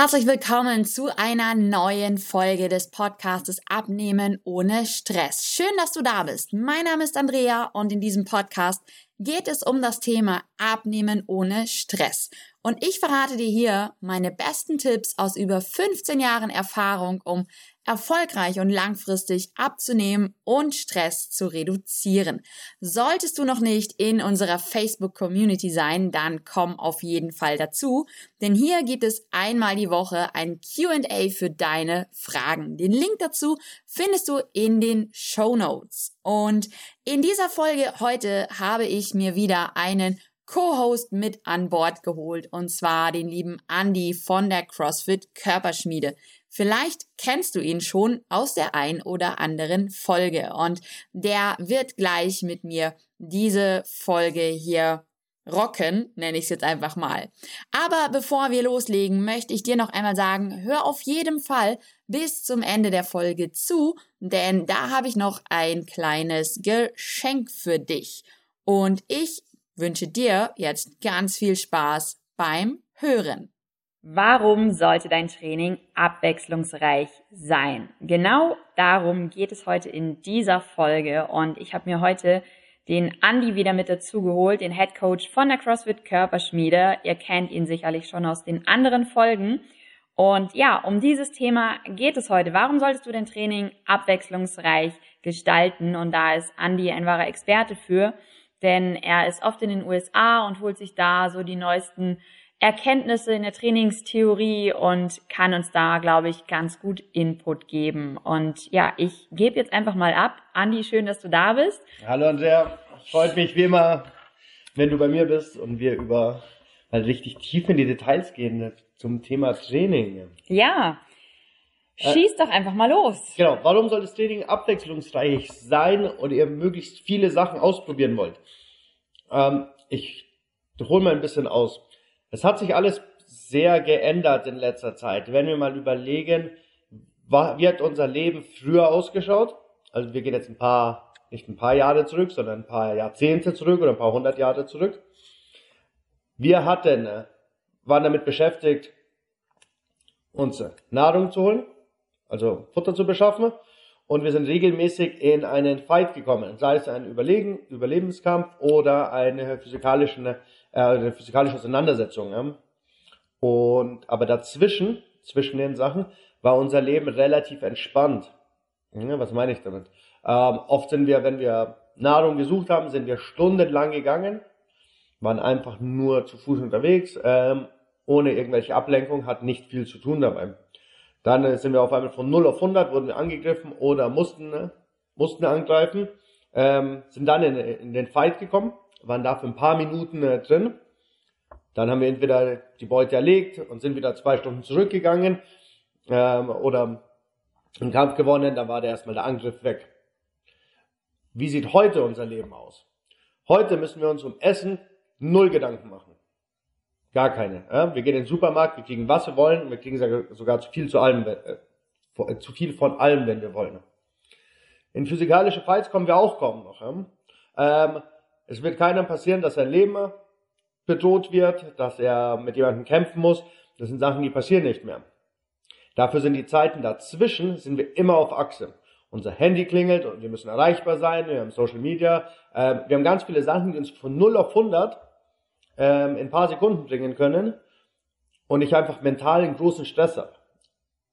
Herzlich willkommen zu einer neuen Folge des Podcastes Abnehmen ohne Stress. Schön, dass du da bist. Mein Name ist Andrea und in diesem Podcast geht es um das Thema Abnehmen ohne Stress. Und ich verrate dir hier meine besten Tipps aus über 15 Jahren Erfahrung, um erfolgreich und langfristig abzunehmen und Stress zu reduzieren. Solltest du noch nicht in unserer Facebook-Community sein, dann komm auf jeden Fall dazu, denn hier gibt es einmal die Woche ein QA für deine Fragen. Den Link dazu findest du in den Show Notes. Und in dieser Folge heute habe ich mir wieder einen Co-Host mit an Bord geholt und zwar den lieben Andy von der CrossFit Körperschmiede. Vielleicht kennst du ihn schon aus der ein oder anderen Folge und der wird gleich mit mir diese Folge hier rocken, nenne ich es jetzt einfach mal. Aber bevor wir loslegen, möchte ich dir noch einmal sagen, hör auf jeden Fall bis zum Ende der Folge zu, denn da habe ich noch ein kleines Geschenk für dich. Und ich wünsche dir jetzt ganz viel Spaß beim Hören. Warum sollte dein Training abwechslungsreich sein? Genau darum geht es heute in dieser Folge und ich habe mir heute den Andy wieder mit dazu geholt, den Head Coach von der CrossFit Körperschmiede. Ihr kennt ihn sicherlich schon aus den anderen Folgen. Und ja, um dieses Thema geht es heute. Warum solltest du dein Training abwechslungsreich gestalten? Und da ist Andy ein wahrer Experte für denn er ist oft in den USA und holt sich da so die neuesten Erkenntnisse in der Trainingstheorie und kann uns da, glaube ich, ganz gut Input geben. Und ja, ich gebe jetzt einfach mal ab. Andi, schön, dass du da bist. Hallo Andrea, freut mich wie immer, wenn du bei mir bist und wir über mal richtig tief in die Details gehen zum Thema Training. Ja, äh, schieß doch einfach mal los. Genau, warum soll das Training abwechslungsreich sein und ihr möglichst viele Sachen ausprobieren wollt? Ähm, ich hole mal ein bisschen aus. Es hat sich alles sehr geändert in letzter Zeit. Wenn wir mal überlegen, wie hat unser Leben früher ausgeschaut? Also wir gehen jetzt ein paar, nicht ein paar Jahre zurück, sondern ein paar Jahrzehnte zurück oder ein paar hundert Jahre zurück. Wir hatten, äh, waren damit beschäftigt, uns Nahrung zu holen, also Futter zu beschaffen. Und wir sind regelmäßig in einen Fight gekommen, sei es ein Überlegen, Überlebenskampf oder eine physikalische, äh, eine physikalische Auseinandersetzung. Ja. Und aber dazwischen, zwischen den Sachen, war unser Leben relativ entspannt. Ja, was meine ich damit? Ähm, oft sind wir, wenn wir Nahrung gesucht haben, sind wir stundenlang gegangen, waren einfach nur zu Fuß unterwegs, ähm, ohne irgendwelche Ablenkung, hat nicht viel zu tun dabei. Dann äh, sind wir auf einmal von 0 auf 100, wurden wir angegriffen oder mussten, äh, mussten angreifen, ähm, sind dann in, in den Fight gekommen, waren da für ein paar Minuten äh, drin. Dann haben wir entweder die Beute erlegt und sind wieder zwei Stunden zurückgegangen ähm, oder einen Kampf gewonnen, dann war der erstmal der Angriff weg. Wie sieht heute unser Leben aus? Heute müssen wir uns um Essen null Gedanken machen. Gar keine. Ja? Wir gehen in den Supermarkt, wir kriegen was wir wollen und wir kriegen sogar zu viel zu allem, äh, äh, zu viel von allem, wenn wir wollen. In physikalische Fights kommen wir auch kaum noch. Ja? Ähm, es wird keinem passieren, dass sein Leben bedroht wird, dass er mit jemandem kämpfen muss. Das sind Sachen, die passieren nicht mehr. Dafür sind die Zeiten dazwischen, sind wir immer auf Achse. Unser Handy klingelt und wir müssen erreichbar sein, wir haben Social Media, äh, wir haben ganz viele Sachen, die uns von 0 auf 100 ähm, in ein paar Sekunden bringen können und ich einfach mental einen großen Stress habe.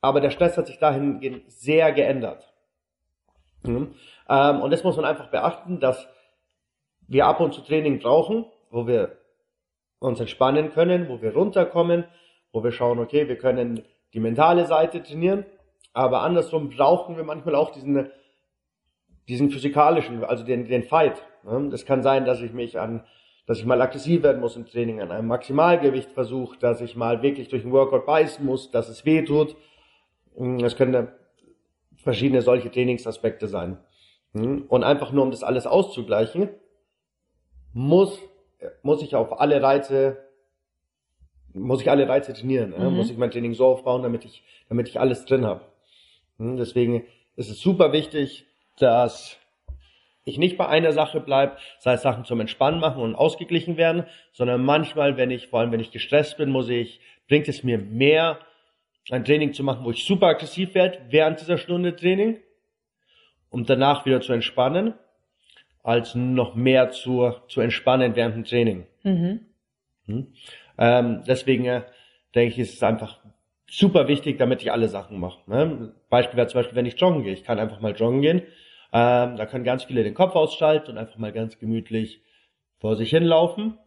Aber der Stress hat sich dahingehend sehr geändert. Mhm. Ähm, und das muss man einfach beachten, dass wir ab und zu Training brauchen, wo wir uns entspannen können, wo wir runterkommen, wo wir schauen, okay, wir können die mentale Seite trainieren, aber andersrum brauchen wir manchmal auch diesen, diesen physikalischen, also den, den Fight. Das kann sein, dass ich mich an dass ich mal aggressiv werden muss im Training, an einem Maximalgewicht versuche, dass ich mal wirklich durch den Workout beißen muss, dass es weh tut. Hm, es können verschiedene solche Trainingsaspekte sein. Hm, und einfach nur um das alles auszugleichen, muss, muss ich auf alle Reize, muss ich alle Reize trainieren, mhm. muss ich mein Training so aufbauen, damit ich, damit ich alles drin habe. Hm, deswegen ist es super wichtig, dass ich nicht bei einer Sache bleibe, sei es Sachen zum Entspannen machen und ausgeglichen werden, sondern manchmal, wenn ich, vor allem wenn ich gestresst bin, muss ich, bringt es mir mehr, ein Training zu machen, wo ich super aggressiv werde während dieser Stunde Training, um danach wieder zu entspannen, als noch mehr zu, zu entspannen während dem Training. Mhm. Hm? Ähm, deswegen äh, denke ich, ist es einfach super wichtig, damit ich alle Sachen mache. Ne? Beispiel wäre zum Beispiel, wenn ich joggen gehe. Ich kann einfach mal joggen gehen. Ähm, da können ganz viele den Kopf ausschalten und einfach mal ganz gemütlich vor sich hinlaufen.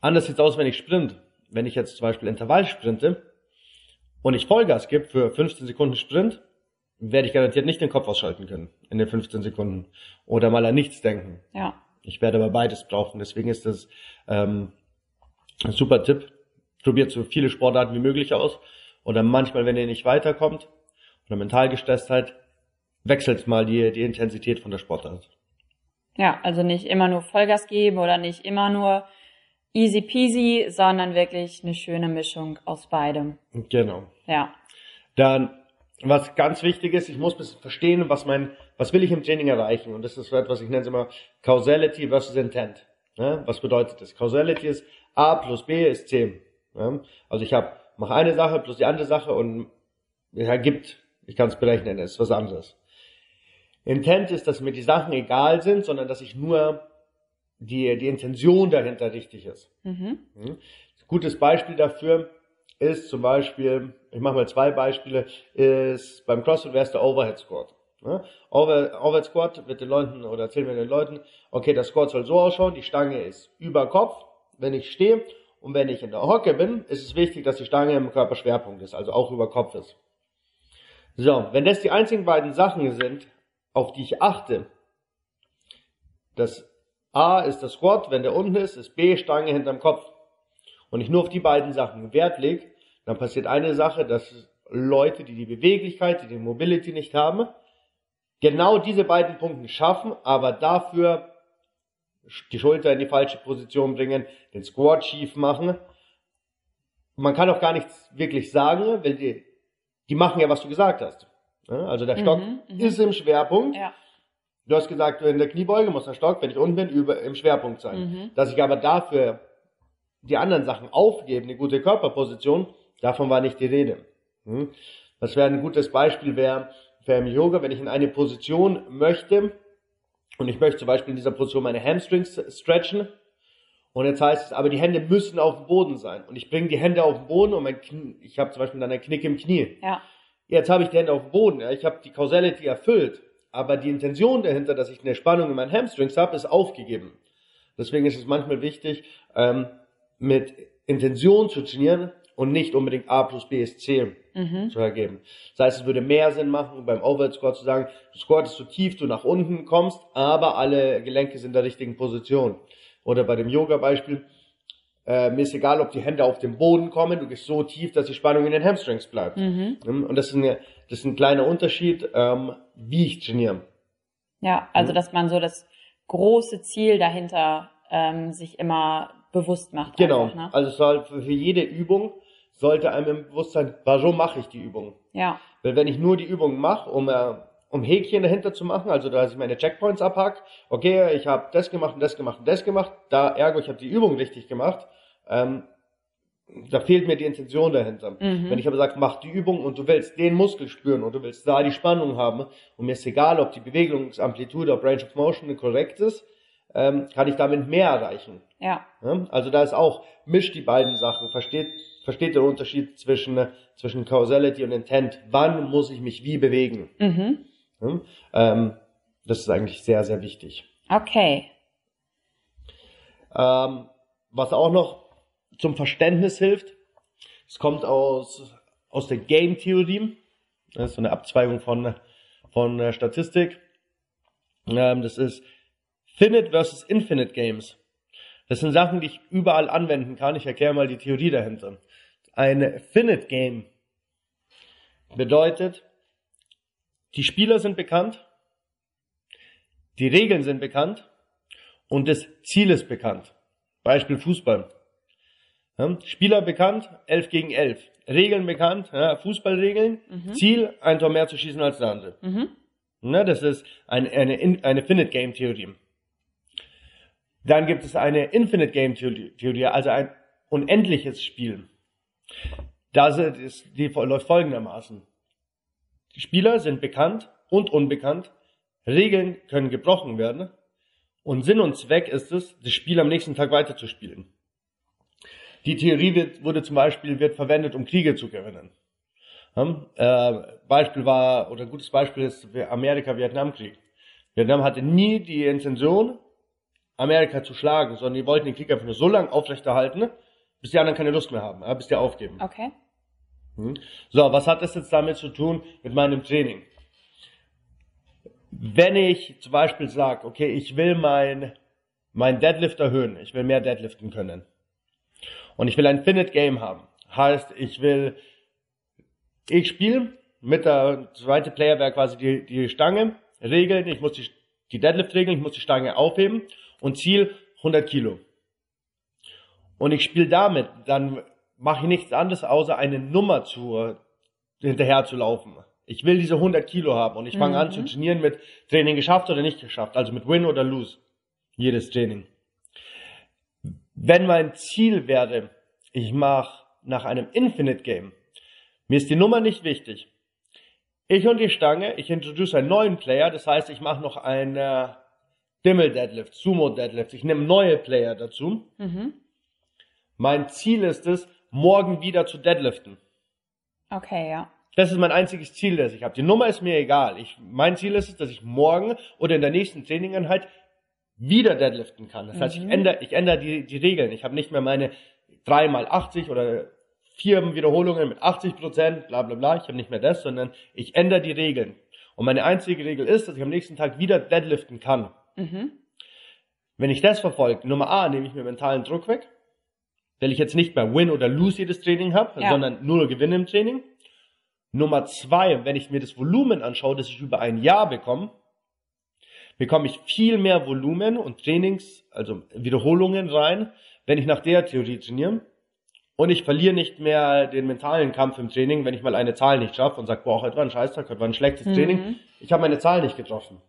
Anders sieht's aus, wenn ich sprint. Wenn ich jetzt zum Beispiel Intervall sprinte und ich Vollgas gebe für 15 Sekunden Sprint, werde ich garantiert nicht den Kopf ausschalten können in den 15 Sekunden oder mal an nichts denken. Ja. Ich werde aber beides brauchen. Deswegen ist das ähm, ein super Tipp. Probiert so viele Sportarten wie möglich aus. Oder manchmal, wenn ihr nicht weiterkommt oder mental gestresst seid, wechselt mal die, die Intensität von der Sportart. Ja, also nicht immer nur Vollgas geben oder nicht immer nur easy peasy, sondern wirklich eine schöne Mischung aus beidem. Genau. Ja. Dann, was ganz wichtig ist, ich muss ein bisschen verstehen, was mein, was will ich im Training erreichen? Und das ist so etwas, ich nenne es immer Causality versus Intent. Ja, was bedeutet das? Causality ist A plus B ist C. Ja, also ich habe, mache eine Sache plus die andere Sache und ergibt, ich kann es berechnen, ist was anderes. Intent ist, dass mir die Sachen egal sind, sondern dass ich nur die, die Intention dahinter richtig ist. Mhm. Ein gutes Beispiel dafür ist zum Beispiel, ich mache mal zwei Beispiele, ist beim CrossFit wäre es der Overhead Squat. Over, Overhead Squat wird den Leuten oder erzählen wir den Leuten, okay, der Squat soll so ausschauen, die Stange ist über Kopf, wenn ich stehe und wenn ich in der Hocke bin, ist es wichtig, dass die Stange im Körperschwerpunkt ist, also auch über Kopf ist. So, wenn das die einzigen beiden Sachen sind, auf die ich achte, das A ist das Squat, wenn der unten ist, ist B Stange hinterm Kopf. Und ich nur auf die beiden Sachen Wert lege, dann passiert eine Sache, dass Leute, die die Beweglichkeit, die die Mobility nicht haben, genau diese beiden Punkte schaffen, aber dafür die Schulter in die falsche Position bringen, den Squat schief machen. Man kann auch gar nichts wirklich sagen, weil die, die machen ja, was du gesagt hast. Also der Stock mhm, mhm, ist im Schwerpunkt. Ja. Du hast gesagt, in der Kniebeuge muss der Stock, wenn ich unten bin, über, im Schwerpunkt sein. Mhm. Dass ich aber dafür die anderen Sachen aufgebe, eine gute Körperposition, davon war nicht die Rede. Hm? Das wäre ein gutes Beispiel wäre für im Yoga, wenn ich in eine Position möchte und ich möchte zum Beispiel in dieser Position meine Hamstrings stretchen und jetzt heißt es, aber die Hände müssen auf dem Boden sein und ich bringe die Hände auf den Boden und mein Knie, ich habe zum Beispiel dann einen Knick im Knie. Ja. Jetzt habe ich die Hände auf dem Boden, ja, ich habe die Causality erfüllt, aber die Intention dahinter, dass ich eine Spannung in meinen Hamstrings habe, ist aufgegeben. Deswegen ist es manchmal wichtig, ähm, mit Intention zu trainieren und nicht unbedingt A plus B ist C mhm. zu ergeben. Das heißt, es würde mehr Sinn machen, beim Overhead Squat zu sagen, du squattest so tief du nach unten kommst, aber alle Gelenke sind in der richtigen Position. Oder bei dem Yoga-Beispiel, äh, mir ist egal, ob die Hände auf den Boden kommen, du gehst so tief, dass die Spannung in den Hamstrings bleibt. Mhm. Und das ist, eine, das ist ein kleiner Unterschied, ähm, wie ich trainiere. Ja, also mhm. dass man so das große Ziel dahinter ähm, sich immer bewusst macht. Genau. Einfach, ne? Also es soll für, jede Übung sollte einem im Bewusstsein, warum mache ich die Übung? Ja. Weil wenn ich nur die Übung mache, um äh, um Häkchen dahinter zu machen, also dass ich meine Checkpoints abhack, okay, ich habe das gemacht und das gemacht und das gemacht, da ergo, ich habe die Übung richtig gemacht, ähm, da fehlt mir die Intention dahinter. Mhm. Wenn ich aber sage, mach die Übung und du willst den Muskel spüren und du willst da die Spannung haben und mir ist egal, ob die Bewegungsamplitude, ob Range of Motion korrekt ist, ähm, kann ich damit mehr erreichen. Ja. ja. Also da ist auch, mischt die beiden Sachen, versteht, versteht den Unterschied zwischen, zwischen Causality und Intent. Wann muss ich mich wie bewegen? Mhm. Ja? Ähm, das ist eigentlich sehr, sehr wichtig. Okay. Ähm, was auch noch zum Verständnis hilft. Es kommt aus, aus der Game-Theorie. Das ist so eine Abzweigung von, von äh, Statistik. Ähm, das ist Finite versus Infinite Games. Das sind Sachen, die ich überall anwenden kann. Ich erkläre mal die Theorie dahinter. Ein Finite Game bedeutet, die Spieler sind bekannt, die Regeln sind bekannt und das Ziel ist bekannt. Beispiel Fußball. Ja, Spieler bekannt, 11 gegen 11. Regeln bekannt, ja, Fußballregeln. Mhm. Ziel, ein Tor mehr zu schießen als der andere. Mhm. Ja, das ist eine, eine, eine Finite Game Theorie. Dann gibt es eine Infinite Game Theorie, also ein unendliches Spiel. Das ist, die läuft folgendermaßen. Die Spieler sind bekannt und unbekannt. Regeln können gebrochen werden. Und Sinn und Zweck ist es, das Spiel am nächsten Tag weiterzuspielen. Die Theorie wird, wurde zum Beispiel wird verwendet, um Kriege zu gewinnen. Hm? Äh, Beispiel war, oder ein gutes Beispiel ist Amerika-Vietnam-Krieg. Vietnam hatte nie die Intention, Amerika zu schlagen, sondern die wollten den Krieg einfach nur so lange aufrechterhalten, bis die anderen keine Lust mehr haben, bis die aufgeben. Okay. Hm? So, was hat das jetzt damit zu tun mit meinem Training? Wenn ich zum Beispiel sage, okay, ich will mein, mein Deadlift erhöhen, ich will mehr Deadliften können und ich will ein Finite Game haben, heißt, ich will, ich spiele mit der zweite Player wäre quasi die, die Stange, Regeln, ich muss die, die Deadlift regeln, ich muss die Stange aufheben und Ziel 100 Kilo. Und ich spiele damit, dann mache ich nichts anderes, außer eine Nummer zu, hinterher zu laufen. Ich will diese 100 Kilo haben und ich fange mhm. an zu trainieren mit Training geschafft oder nicht geschafft, also mit Win oder Lose. Jedes Training. Wenn mein Ziel wäre, ich mache nach einem Infinite Game, mir ist die Nummer nicht wichtig. Ich und die Stange, ich introduce einen neuen Player, das heißt, ich mache noch ein Dimmel Deadlift, Sumo Deadlift. Ich nehme neue Player dazu. Mhm. Mein Ziel ist es, morgen wieder zu deadliften. Okay, ja. Das ist mein einziges Ziel, das ich habe. Die Nummer ist mir egal. Ich, mein Ziel ist es, dass ich morgen oder in der nächsten Trainingeinheit wieder deadliften kann. Das mhm. heißt, ich mhm. ändere, ich ändere die, die Regeln. Ich habe nicht mehr meine 3 mal 80 oder vier Wiederholungen mit 80 Prozent, bla bla bla. Ich habe nicht mehr das, sondern ich ändere die Regeln. Und meine einzige Regel ist, dass ich am nächsten Tag wieder deadliften kann. Mhm. Wenn ich das verfolge, Nummer A, nehme ich mir mentalen Druck weg weil ich jetzt nicht mehr Win oder Lose jedes Training habe, ja. sondern nur Gewinne im Training. Nummer zwei, wenn ich mir das Volumen anschaue, das ich über ein Jahr bekomme, bekomme ich viel mehr Volumen und Trainings, also Wiederholungen rein, wenn ich nach der Theorie trainiere. Und ich verliere nicht mehr den mentalen Kampf im Training, wenn ich mal eine Zahl nicht schaffe und sage, boah, heute war ein Scheißtag, heute war ein schlechtes mhm. Training. Ich habe meine Zahl nicht getroffen.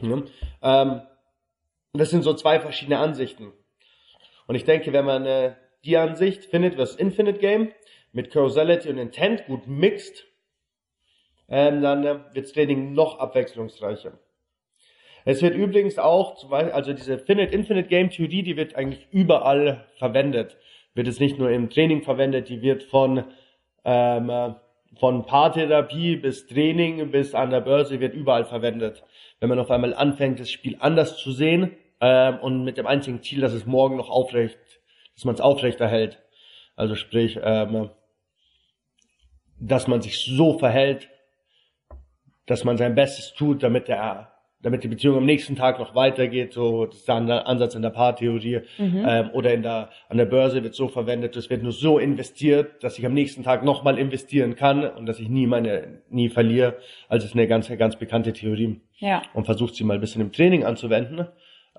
Ja. Ähm, das sind so zwei verschiedene Ansichten. Und ich denke, wenn man äh, die Ansicht findet, was Infinite Game mit Causality und Intent gut mixt, ähm, dann äh, wird das Training noch abwechslungsreicher. Es wird übrigens auch, zum Beispiel, also diese Finite Infinite Game Theorie, die wird eigentlich überall verwendet. Wird es nicht nur im Training verwendet, die wird von ähm, äh, von Paartherapie bis Training bis an der Börse wird überall verwendet. Wenn man auf einmal anfängt, das Spiel anders zu sehen, ähm, und mit dem einzigen Ziel, dass es morgen noch aufrecht, dass man es aufrecht erhält. Also sprich, ähm, dass man sich so verhält, dass man sein Bestes tut, damit der damit die Beziehung am nächsten Tag noch weitergeht, so das ist der Ansatz in der Paartheorie mhm. ähm, oder in der an der Börse wird so verwendet, es wird nur so investiert, dass ich am nächsten Tag nochmal investieren kann und dass ich nie meine nie verliere. Also es ist eine ganz ganz bekannte Theorie ja. und versucht sie mal ein bisschen im Training anzuwenden.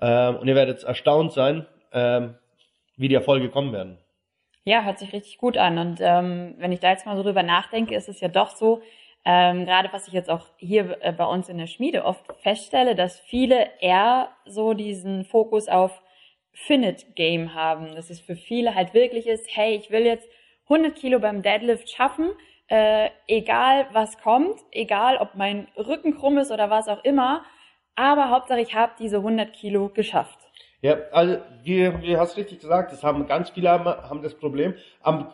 Ähm, und ihr werdet erstaunt sein, ähm, wie die Erfolge kommen werden. Ja, hört sich richtig gut an. Und ähm, wenn ich da jetzt mal so drüber nachdenke, ist es ja doch so, ähm, gerade was ich jetzt auch hier äh, bei uns in der Schmiede oft feststelle, dass viele eher so diesen Fokus auf Finite Game haben. Dass es für viele halt wirklich ist, hey, ich will jetzt 100 Kilo beim Deadlift schaffen, äh, egal was kommt, egal ob mein Rücken krumm ist oder was auch immer, aber Hauptsache, ich habe diese 100 Kilo geschafft. Ja, also wie, wie hast richtig gesagt, das haben ganz viele haben, haben das Problem. Am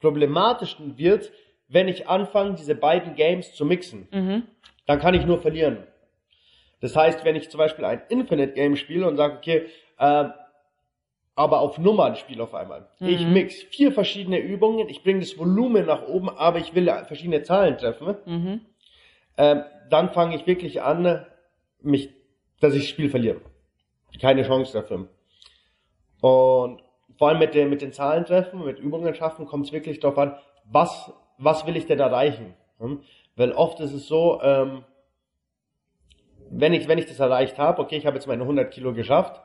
problematischsten wird, wenn ich anfange, diese beiden Games zu mixen. Mhm. Dann kann ich nur verlieren. Das heißt, wenn ich zum Beispiel ein Infinite Game spiele und sage, okay, äh, aber auf Nummern spiele auf einmal. Mhm. Ich mix vier verschiedene Übungen, ich bringe das Volumen nach oben, aber ich will verschiedene Zahlen treffen. Mhm. Äh, dann fange ich wirklich an, mich, dass ich das Spiel verliere. Keine Chance dafür. Und vor allem mit den, mit den Zahlen treffen, mit Übungen schaffen, kommt es wirklich darauf an, was, was will ich denn erreichen? Hm? Weil oft ist es so, ähm, wenn ich, wenn ich das erreicht habe, okay, ich habe jetzt meine 100 Kilo geschafft,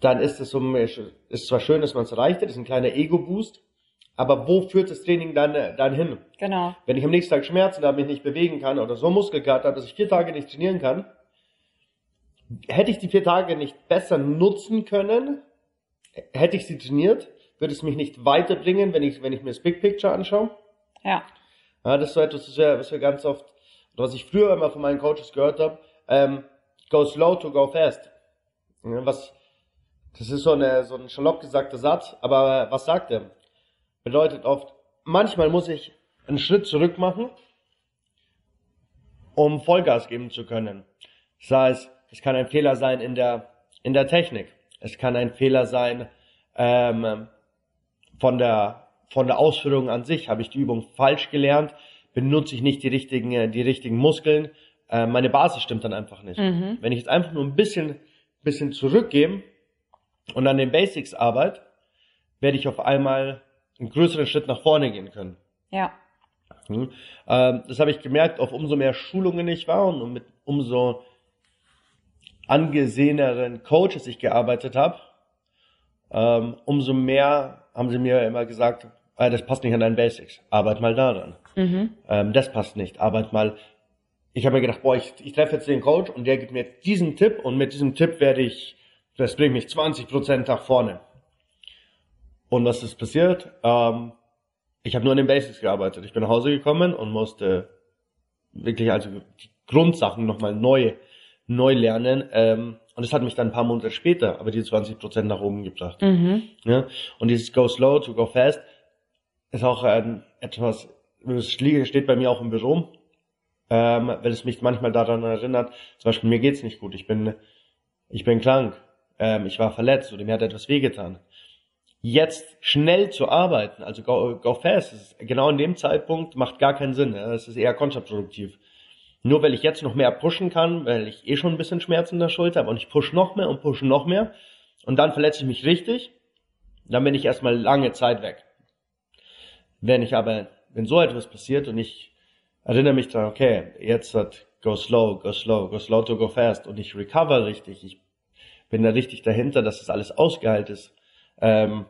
dann ist es so, ist zwar schön, dass man es erreicht hat, ist ein kleiner Ego-Boost, aber wo führt das Training dann, dann hin? Genau. Wenn ich am nächsten Tag Schmerzen habe, mich nicht bewegen kann oder so Muskelkater habe, dass ich vier Tage nicht trainieren kann, hätte ich die vier Tage nicht besser nutzen können, hätte ich sie trainiert, wird es mich nicht weiterbringen, wenn ich, wenn ich mir das Big Picture anschaue. Ja. Ja, das ist so etwas, was wir, was wir ganz oft, was ich früher immer von meinen Coaches gehört habe, ähm, go slow to go fast. Ja, was, das ist so, eine, so ein schalopp gesagter Satz, aber was sagt er? Bedeutet oft, manchmal muss ich einen Schritt zurück machen, um Vollgas geben zu können. Das heißt, es kann ein Fehler sein in der, in der Technik. Es kann ein Fehler sein ähm, von, der, von der Ausführung an sich. Habe ich die Übung falsch gelernt? Benutze ich nicht die richtigen, die richtigen Muskeln? Äh, meine Basis stimmt dann einfach nicht. Mhm. Wenn ich jetzt einfach nur ein bisschen, bisschen zurückgehe und an den Basics arbeite, werde ich auf einmal einen größeren Schritt nach vorne gehen können. Ja. Hm. Ähm, das habe ich gemerkt, auf umso mehr Schulungen ich war und mit umso angeseheneren Coaches ich gearbeitet habe, ähm, umso mehr haben sie mir immer gesagt, ah, das passt nicht an deinen Basics, arbeit mal daran. Mhm. Ähm, das passt nicht, arbeit mal. Ich habe mir gedacht, boah, ich, ich treffe jetzt den Coach und der gibt mir diesen Tipp und mit diesem Tipp werde ich, das bringt mich 20% nach vorne. Und was ist passiert? Ähm, ich habe nur an den Basics gearbeitet. Ich bin nach Hause gekommen und musste wirklich also die Grundsachen nochmal neu, neu lernen. Ähm, und das hat mich dann ein paar Monate später aber diese 20% nach oben gebracht. Mhm. Ja? Und dieses Go Slow to Go Fast ist auch ein, etwas, das steht bei mir auch im Büro, ähm, weil es mich manchmal daran erinnert, zum Beispiel mir geht's nicht gut, ich bin, ich bin krank, ähm, ich war verletzt oder mir hat etwas wehgetan. Jetzt schnell zu arbeiten, also go, go fast, ist genau in dem Zeitpunkt macht gar keinen Sinn. Das ist eher kontraproduktiv. Nur weil ich jetzt noch mehr pushen kann, weil ich eh schon ein bisschen Schmerzen in der Schulter habe und ich push noch mehr und push noch mehr und dann verletze ich mich richtig, dann bin ich erstmal lange Zeit weg. Wenn ich aber, wenn so etwas passiert und ich erinnere mich daran, okay, jetzt hat go slow, go slow, go slow to go fast und ich recover richtig, ich bin da richtig dahinter, dass das alles ausgeheilt ist, ähm,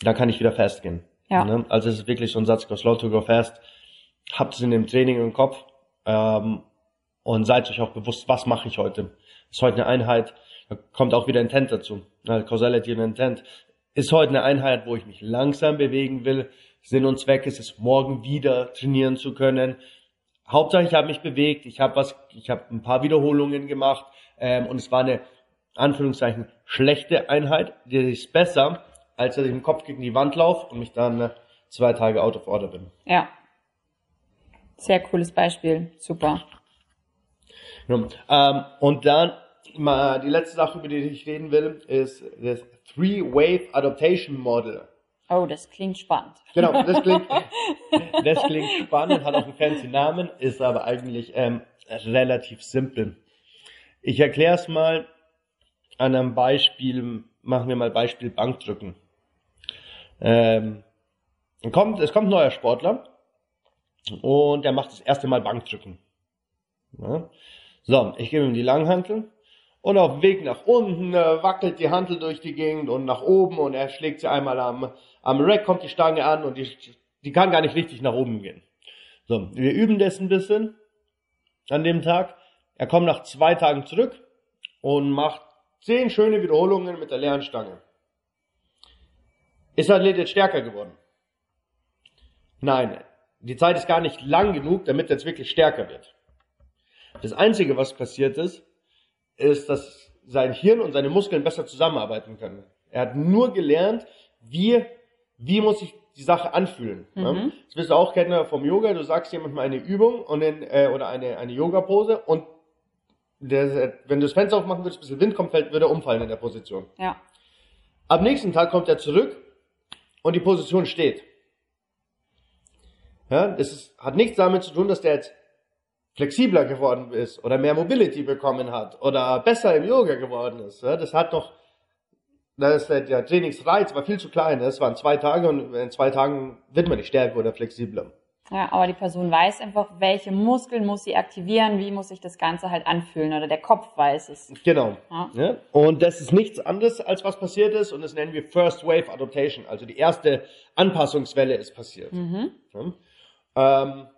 dann kann ich wieder festgehen. Ja. Ne? Also es ist wirklich so ein Satz, go slow to go fast. Habt es in dem Training im Kopf ähm, und seid euch auch bewusst, was mache ich heute. Ist heute eine Einheit, da kommt auch wieder Intent dazu. Also Causality und Intent. Ist heute eine Einheit, wo ich mich langsam bewegen will. Sinn und Zweck ist es, morgen wieder trainieren zu können. Hauptsache, ich habe mich bewegt, ich habe was, ich habe ein paar Wiederholungen gemacht ähm, und es war eine Anführungszeichen schlechte Einheit. Die ist besser, als dass ich im Kopf gegen die Wand laufe und mich dann äh, zwei Tage out of order bin. Ja. Sehr cooles Beispiel. Super. Ja, ähm, und dann mal die letzte Sache, über die ich reden will, ist das Three-Wave Adaptation Model. Oh, das klingt spannend. Genau, das klingt, das klingt spannend, hat auch einen fancy Namen, ist aber eigentlich ähm, relativ simpel. Ich erkläre es mal an einem Beispiel, machen wir mal Beispiel Bankdrücken. Ähm, kommt, es kommt ein neuer Sportler und der macht das erste Mal Bankdrücken. Ja. So, ich gebe ihm die Langhantel und auf dem Weg nach unten äh, wackelt die Hantel durch die Gegend und nach oben und er schlägt sie einmal am, am Rack, kommt die Stange an und die, die kann gar nicht richtig nach oben gehen. So, wir üben das ein bisschen an dem Tag. Er kommt nach zwei Tagen zurück und macht zehn schöne Wiederholungen mit der leeren Stange. Ist der Athlet jetzt stärker geworden? Nein, die Zeit ist gar nicht lang genug, damit er jetzt wirklich stärker wird. Das Einzige, was passiert ist, ist, dass sein Hirn und seine Muskeln besser zusammenarbeiten können. Er hat nur gelernt, wie, wie muss ich die Sache anfühlen. Mhm. Das wirst du auch kennen vom Yoga. Du sagst jemand mal eine Übung und dann, äh, oder eine, eine Yoga-Pose und der, wenn du das Fenster aufmachen würdest, bis der Wind kommt, fällt, würde er umfallen in der Position. Ja. Am nächsten Tag kommt er zurück und die Position steht. Ja, das ist, hat nichts damit zu tun, dass der jetzt flexibler geworden ist oder mehr Mobility bekommen hat oder besser im Yoga geworden ist. Ja, das hat doch, das, der Trainingsreiz war viel zu klein. Es waren zwei Tage und in zwei Tagen wird man nicht stärker oder flexibler. Ja, aber die Person weiß einfach, welche Muskeln muss sie aktivieren, wie muss sich das Ganze halt anfühlen oder der Kopf weiß es. Genau. Ja. Ja? Und das ist nichts anderes, als was passiert ist und das nennen wir First Wave Adaptation. Also die erste Anpassungswelle ist passiert. Mhm. Ja? Ähm,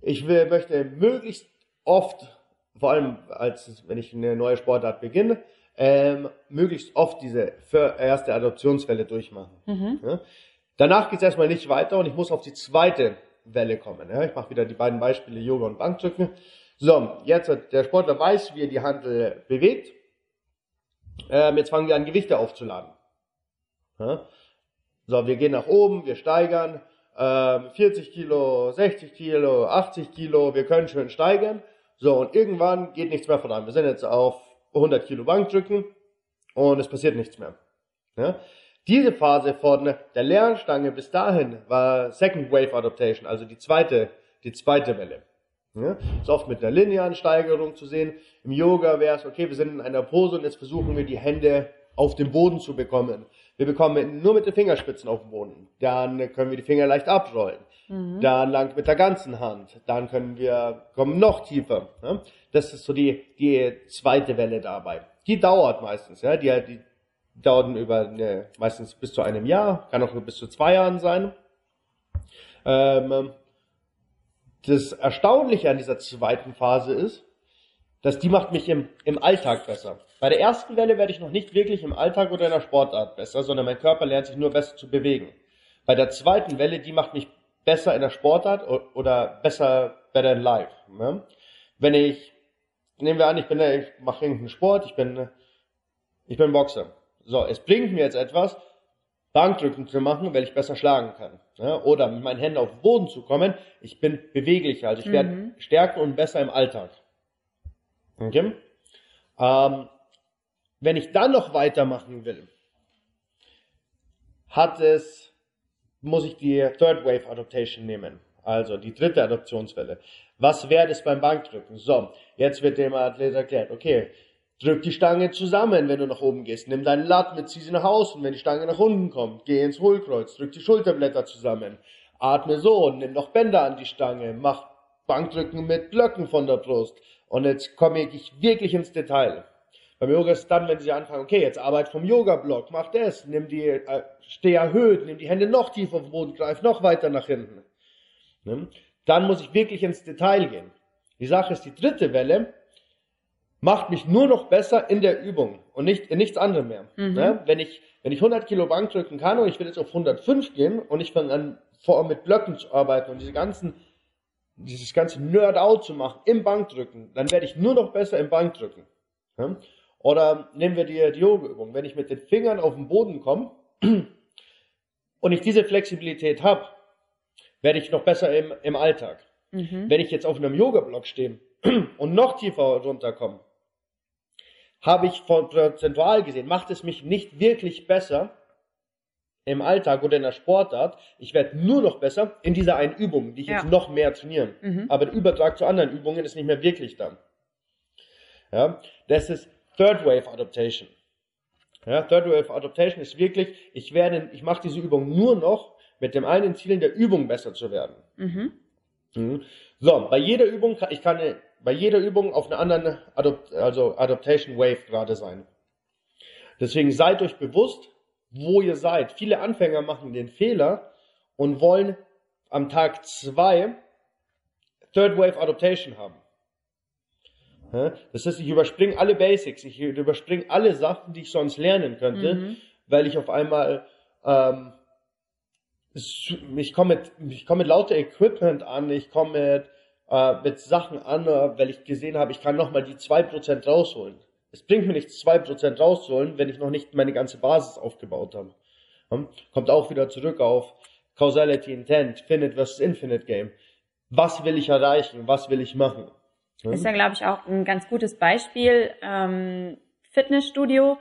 ich will, möchte möglichst oft, vor allem als wenn ich eine neue Sportart beginne, ähm, möglichst oft diese erste Adoptionswelle durchmachen. Mhm. Ja? Danach geht es erstmal nicht weiter und ich muss auf die zweite Welle kommen. Ja? Ich mache wieder die beiden Beispiele Yoga und Bankdrücken. So, jetzt der Sportler weiß, wie er die Handel bewegt. Ähm, jetzt fangen wir an, Gewichte aufzuladen. Ja? So, wir gehen nach oben, wir steigern. Ähm, 40 Kilo, 60 Kilo, 80 Kilo, wir können schön steigern. So, und irgendwann geht nichts mehr voran. Wir sind jetzt auf 100 Kilo Bankdrücken und es passiert nichts mehr. Ja? Diese Phase von der Lernstange bis dahin war Second Wave Adaptation, also die zweite, die zweite Welle. Ja? Ist oft mit einer linearen Steigerung zu sehen. Im Yoga wäre es, okay, wir sind in einer Pose und jetzt versuchen wir die Hände auf den Boden zu bekommen. Wir bekommen nur mit den Fingerspitzen auf den Boden. Dann können wir die Finger leicht abrollen. Mhm. Dann lang mit der ganzen Hand. Dann können wir kommen noch tiefer. Ja? Das ist so die, die zweite Welle dabei. Die dauert meistens. Ja? Die, die dauert über eine, meistens bis zu einem Jahr, kann auch nur bis zu zwei Jahren sein. Ähm, das Erstaunliche an dieser zweiten Phase ist, dass die macht mich im, im Alltag besser. Bei der ersten Welle werde ich noch nicht wirklich im Alltag oder in der Sportart besser, sondern mein Körper lernt sich nur besser zu bewegen. Bei der zweiten Welle, die macht mich besser in der Sportart oder besser better in life. Ne? Wenn ich, nehmen wir an, ich bin, ich mache irgendeinen Sport, ich bin, ich bin Boxer. So, es bringt mir jetzt etwas, Bankdrücken zu machen, weil ich besser schlagen kann. Ne? Oder mit meinen Händen auf den Boden zu kommen. Ich bin beweglicher, also ich mhm. werde stärker und besser im Alltag. Okay? Ähm, wenn ich dann noch weitermachen will, hat es, muss ich die Third Wave Adaptation nehmen. Also die dritte Adoptionswelle. Was wäre das beim Bankdrücken? So, jetzt wird dem Athlet erklärt, okay, drück die Stange zusammen, wenn du nach oben gehst. Nimm deinen Latt mit, zieh sie nach außen, wenn die Stange nach unten kommt. Geh ins Hohlkreuz, drück die Schulterblätter zusammen. Atme so, nimm noch Bänder an die Stange, mach Bankdrücken mit Blöcken von der Brust. Und jetzt komme ich wirklich ins Detail. Beim Yoga ist dann, wenn Sie anfangen, okay, jetzt arbeit vom Yoga-Block, mach das, nimm die, äh, steh erhöht, nimm die Hände noch tiefer auf den Boden, greif noch weiter nach hinten. Ne? Dann muss ich wirklich ins Detail gehen. Die Sache ist, die dritte Welle macht mich nur noch besser in der Übung und nicht in nichts anderem mehr. Mhm. Ne? Wenn ich, wenn ich 100 Kilo Bank drücken kann und ich will jetzt auf 105 gehen und ich fange an, vor mit Blöcken zu arbeiten und diese ganzen dieses ganze Nerd-out zu machen im Bankdrücken, dann werde ich nur noch besser im Bankdrücken. Ja? Oder nehmen wir die, die Yoga-Übung. Wenn ich mit den Fingern auf den Boden komme und ich diese Flexibilität habe, werde ich noch besser im, im Alltag. Mhm. Wenn ich jetzt auf einem Yoga-Block stehe und noch tiefer runterkomme, habe ich von prozentual gesehen, macht es mich nicht wirklich besser, im Alltag oder in der Sportart, ich werde nur noch besser in dieser einen Übung, die ich ja. jetzt noch mehr trainieren. Mhm. Aber der Übertrag zu anderen Übungen ist nicht mehr wirklich da. Ja, das ist Third Wave Adaptation. Ja, Third Wave Adaptation ist wirklich, ich werde, ich mache diese Übung nur noch mit dem einen Ziel, in der Übung besser zu werden. Mhm. Mhm. So, bei jeder Übung, kann, ich kann bei jeder Übung auf einer anderen Adopt, also Adaptation Wave gerade sein. Deswegen seid euch bewusst, wo ihr seid. Viele Anfänger machen den Fehler und wollen am Tag zwei Third Wave Adaptation haben. Das heißt, ich überspringe alle Basics, ich überspringe alle Sachen, die ich sonst lernen könnte, mhm. weil ich auf einmal ähm, ich komme mit, ich komme mit lauter Equipment an, ich komme mit, äh, mit Sachen an, weil ich gesehen habe, ich kann nochmal die zwei Prozent rausholen. Es bringt mir nichts, zwei Prozent rauszuholen, wenn ich noch nicht meine ganze Basis aufgebaut habe. Kommt auch wieder zurück auf Causality Intent, Finite versus Infinite Game. Was will ich erreichen? Was will ich machen? Das ist ja, glaube ich, auch ein ganz gutes Beispiel. Ähm, Fitnessstudio.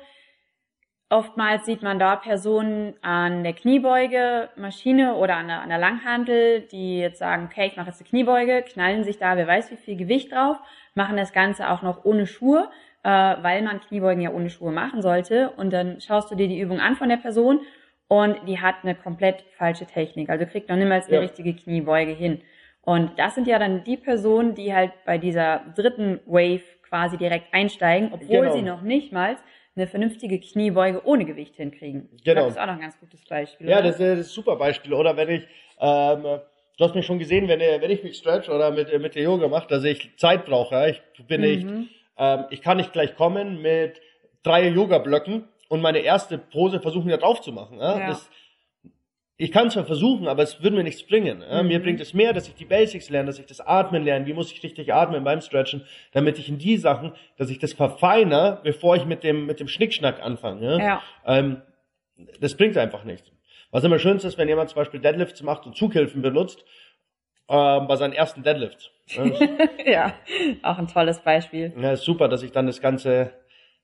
Oftmals sieht man da Personen an der Kniebeuge, Maschine oder an der, an der Langhantel, die jetzt sagen, okay, ich mache jetzt eine Kniebeuge, knallen sich da, wer weiß wie viel Gewicht drauf, machen das Ganze auch noch ohne Schuhe, äh, weil man Kniebeugen ja ohne Schuhe machen sollte. Und dann schaust du dir die Übung an von der Person und die hat eine komplett falsche Technik. Also kriegt noch niemals eine ja. richtige Kniebeuge hin. Und das sind ja dann die Personen, die halt bei dieser dritten Wave quasi direkt einsteigen, obwohl genau. sie noch nicht mal eine vernünftige Kniebeuge ohne Gewicht hinkriegen. Genau. Das ist auch noch ein ganz gutes Beispiel. Ja, das ist, das ist ein super Beispiel. Oder wenn ich, ähm, du hast mich schon gesehen, wenn, wenn ich mich stretch oder mit, mit der Yoga mache, dass ich Zeit brauche. Ich bin nicht, mhm. Ähm, ich kann nicht gleich kommen mit drei Yoga-Blöcken und meine erste Pose versuchen, da drauf zu machen. Ja? Ja. Das, ich kann zwar versuchen, aber es würde mir nichts bringen. Mhm. Mir bringt es mehr, dass ich die Basics lerne, dass ich das Atmen lerne, wie muss ich richtig atmen beim Stretchen, damit ich in die Sachen, dass ich das verfeiner, bevor ich mit dem, mit dem Schnickschnack anfange. Ja? Ähm, das bringt einfach nichts. Was immer schönst ist, wenn jemand zum Beispiel Deadlifts macht und Zughilfen benutzt, ähm, bei seinen ersten Deadlifts. Ja, ja, auch ein tolles Beispiel. Ja, ist super, dass ich dann das ganze,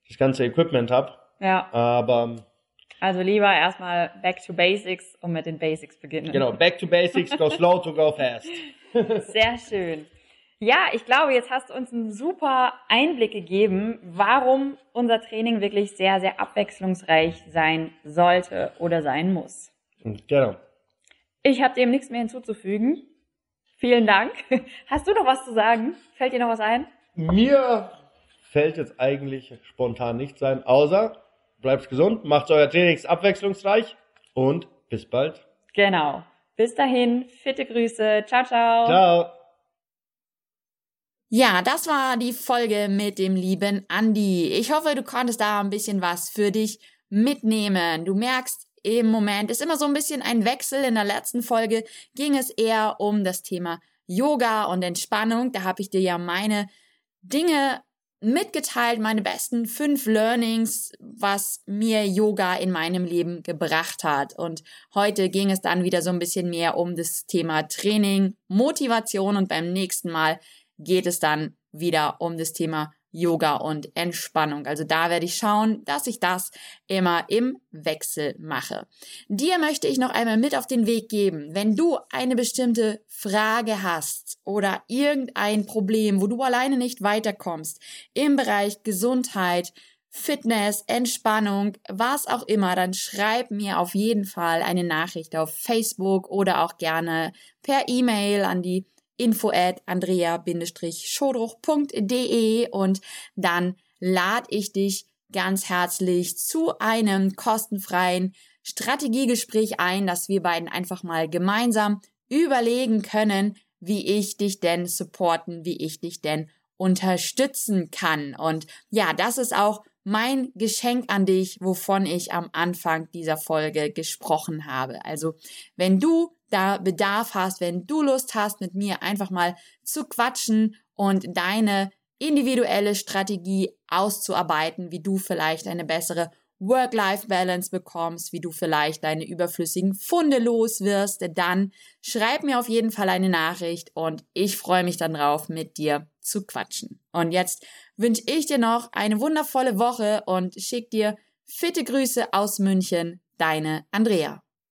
das ganze Equipment habe. Ja, Aber also lieber erstmal back to basics und mit den Basics beginnen. genau, back to basics, go slow to go fast. Sehr schön. Ja, ich glaube, jetzt hast du uns einen super Einblick gegeben, warum unser Training wirklich sehr, sehr abwechslungsreich sein sollte oder sein muss. Genau. Ich habe dem nichts mehr hinzuzufügen. Vielen Dank. Hast du noch was zu sagen? Fällt dir noch was ein? Mir fällt jetzt eigentlich spontan nichts ein, außer bleibt gesund, macht euer Trainings abwechslungsreich und bis bald. Genau. Bis dahin, fitte Grüße. Ciao, ciao. Ciao. Ja, das war die Folge mit dem lieben Andi. Ich hoffe, du konntest da ein bisschen was für dich mitnehmen. Du merkst, im Moment ist immer so ein bisschen ein Wechsel. In der letzten Folge ging es eher um das Thema Yoga und Entspannung. Da habe ich dir ja meine Dinge mitgeteilt, meine besten fünf Learnings, was mir Yoga in meinem Leben gebracht hat. Und heute ging es dann wieder so ein bisschen mehr um das Thema Training, Motivation und beim nächsten Mal geht es dann wieder um das Thema Yoga und Entspannung. Also da werde ich schauen, dass ich das immer im Wechsel mache. Dir möchte ich noch einmal mit auf den Weg geben, wenn du eine bestimmte Frage hast oder irgendein Problem, wo du alleine nicht weiterkommst im Bereich Gesundheit, Fitness, Entspannung, was auch immer, dann schreib mir auf jeden Fall eine Nachricht auf Facebook oder auch gerne per E-Mail an die info at andrea-schodruch.de und dann lade ich dich ganz herzlich zu einem kostenfreien Strategiegespräch ein, dass wir beiden einfach mal gemeinsam überlegen können, wie ich dich denn supporten, wie ich dich denn unterstützen kann. Und ja, das ist auch mein Geschenk an dich, wovon ich am Anfang dieser Folge gesprochen habe. Also, wenn du da Bedarf hast, wenn du Lust hast, mit mir einfach mal zu quatschen und deine individuelle Strategie auszuarbeiten, wie du vielleicht eine bessere Work-Life-Balance bekommst, wie du vielleicht deine überflüssigen Funde los wirst, dann schreib mir auf jeden Fall eine Nachricht und ich freue mich dann drauf, mit dir zu quatschen. Und jetzt wünsche ich dir noch eine wundervolle Woche und schick dir fitte Grüße aus München, deine Andrea.